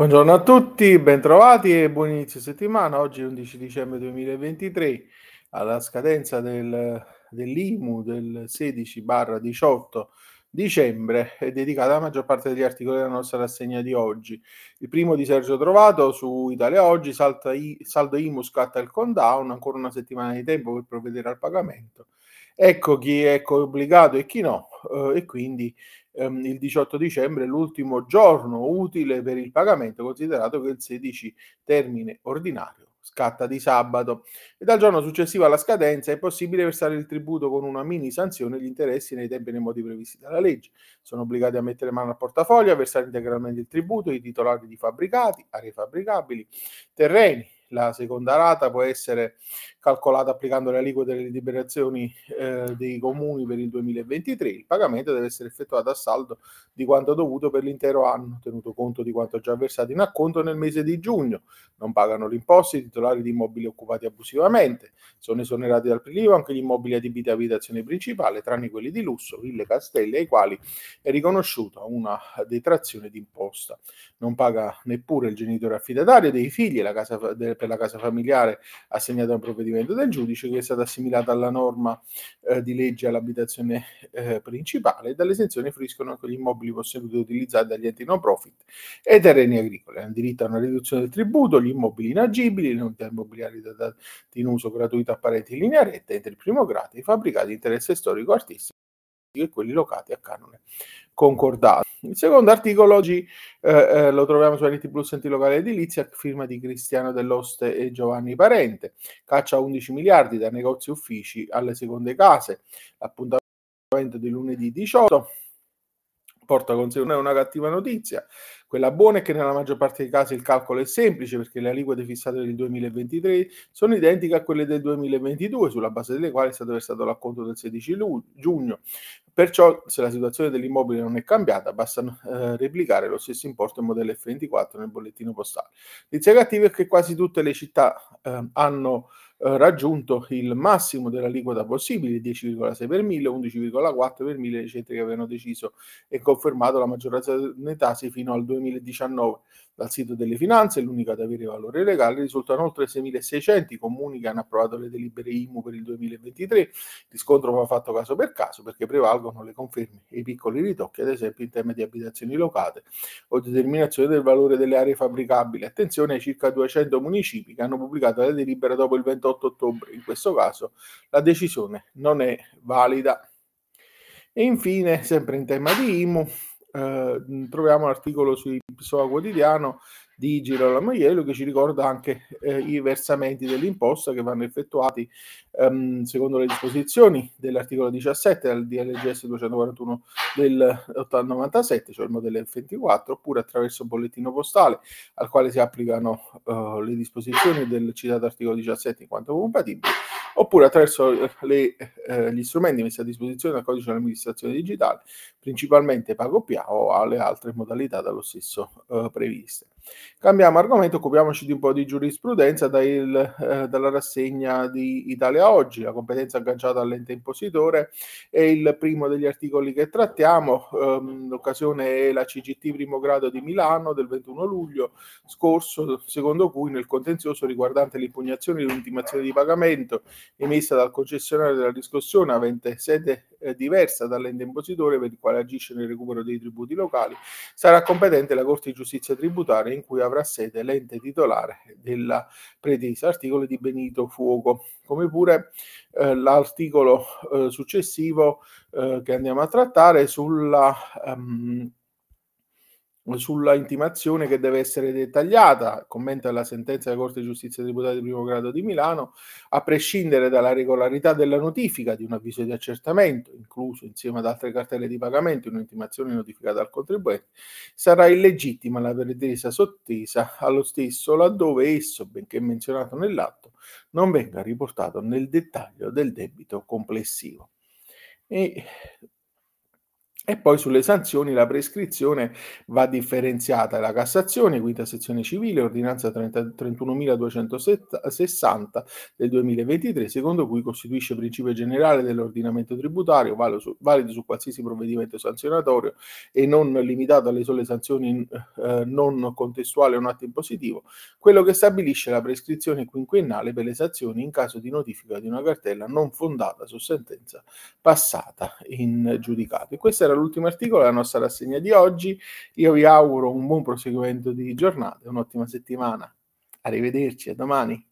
Buongiorno a tutti, bentrovati e buon inizio settimana. Oggi è 11 dicembre 2023, alla scadenza del, dell'IMU del 16-18 dicembre, è dedicata la maggior parte degli articoli della nostra rassegna di oggi. Il primo di Sergio Trovato su Italia Oggi, I, saldo IMU scatta il countdown, ancora una settimana di tempo per provvedere al pagamento. Ecco chi è obbligato e chi no, eh, e quindi ehm, il 18 dicembre è l'ultimo giorno utile per il pagamento, considerato che il 16 termine ordinario scatta di sabato e dal giorno successivo alla scadenza è possibile versare il tributo con una mini sanzione gli interessi nei tempi e nei modi previsti dalla legge. Sono obbligati a mettere mano al portafoglio, a versare integralmente il tributo i titolari di fabbricati, aree fabbricabili, terreni, la seconda rata può essere calcolata applicando le aliquote delle liberazioni eh, dei comuni per il 2023. Il pagamento deve essere effettuato a saldo di quanto dovuto per l'intero anno, tenuto conto di quanto già versato in acconto nel mese di giugno. Non pagano l'imposta i titolari di immobili occupati abusivamente. Sono esonerati dal prelievo anche gli immobili adibiti a abitazione principale, tranne quelli di lusso, ville, castelli, ai quali è riconosciuta una detrazione d'imposta. Non paga neppure il genitore affidatario dei figli la casa, de, per la casa familiare assegnata a un provvedimento del giudice che è stata assimilata alla norma eh, di legge all'abitazione eh, principale e dall'esenzione fruiscono anche gli immobili posseduti e utilizzati dagli enti non profit e terreni agricoli. Hanno diritto a una riduzione del tributo, gli immobili inagibili, le unità immobiliari date in uso gratuito a parenti in linea retta, entro il primo grado, i fabbricati di interesse storico artistico e quelli locati a canone concordato. Il secondo articolo oggi eh, eh, lo troviamo su Reti Plus Enti Locale Edilizia, firma di Cristiano Dell'Oste e Giovanni Parente. Caccia 11 miliardi da negozi uffici alle seconde case. L'appuntamento di lunedì 18 porta con sé una cattiva notizia. Quella buona è che nella maggior parte dei casi il calcolo è semplice perché le aliquote fissate del 2023 sono identiche a quelle del 2022, sulla base delle quali è stato versato l'acconto del 16 giugno. Perciò, se la situazione dell'immobile non è cambiata, basta eh, replicare lo stesso importo in modello F24 nel bollettino postale. L'izia cattiva è che quasi tutte le città eh, hanno raggiunto il massimo dell'aliquota possibile, 10,6 per 1000, 11,4 per 1000 i centri che avevano deciso e confermato la maggioranza dei tasi fino al 2019. Dal sito delle finanze, l'unica ad avere valore legale, risultano oltre 6.600 i comuni che hanno approvato le delibere IMU per il 2023. Il riscontro va fatto caso per caso perché prevalgono le conferme e i piccoli ritocchi, ad esempio in tema di abitazioni locate o determinazione del valore delle aree fabbricabili. Attenzione ai circa 200 municipi che hanno pubblicato la delibera dopo il 28 ottobre. In questo caso la decisione non è valida. E infine, sempre in tema di IMU, eh, troviamo l'articolo su PSOA Quotidiano di Girolamo Iello che ci ricorda anche eh, i versamenti dell'imposta che vanno effettuati ehm, secondo le disposizioni dell'articolo 17 del DLGS 241 del 97, cioè il modello F24, oppure attraverso un bollettino postale al quale si applicano uh, le disposizioni del citato articolo 17 in quanto compatibili oppure attraverso eh, le, eh, gli strumenti messi a disposizione dal codice dell'amministrazione digitale, principalmente PagoPA o alle altre modalità dallo stesso eh, previste. Cambiamo argomento, occupiamoci di un po' di giurisprudenza dal, eh, dalla rassegna di Italia Oggi, la competenza agganciata all'ente impositore è il primo degli articoli che trattiamo, ehm, l'occasione è la CGT primo grado di Milano del 21 luglio scorso, secondo cui nel contenzioso riguardante l'impugnazione di un'intimazione di pagamento emessa dal concessionario della riscossione avente sede eh, diversa dall'ente impositore per il quale agisce nel recupero dei tributi locali, sarà competente la Corte di Giustizia tributaria in cui avrà sede l'ente titolare della pretesa, articolo di Benito Fuoco, come pure eh, l'articolo eh, successivo eh, che andiamo a trattare sulla um, sulla intimazione che deve essere dettagliata, commenta la sentenza della Corte di Giustizia Tributaria di primo grado di Milano, a prescindere dalla regolarità della notifica di un avviso di accertamento, incluso insieme ad altre cartelle di pagamento un'intimazione notificata al contribuente, sarà illegittima la pretesa sottesa allo stesso laddove esso, benché menzionato nell'atto, non venga riportato nel dettaglio del debito complessivo. E E poi sulle sanzioni la prescrizione va differenziata. La Cassazione, quinta sezione civile, ordinanza 30 31.260 del 2023, secondo cui costituisce principio generale dell'ordinamento tributario, valido su, valido su qualsiasi provvedimento sanzionatorio e non limitato alle sole sanzioni eh, non contestuali a un atto impositivo, quello che stabilisce la prescrizione quinquennale per le sanzioni in caso di notifica di una cartella non fondata su sentenza passata in giudicato. E questa era l'ultimo articolo della nostra rassegna di oggi. Io vi auguro un buon proseguimento di giornata un'ottima settimana. Arrivederci, a domani.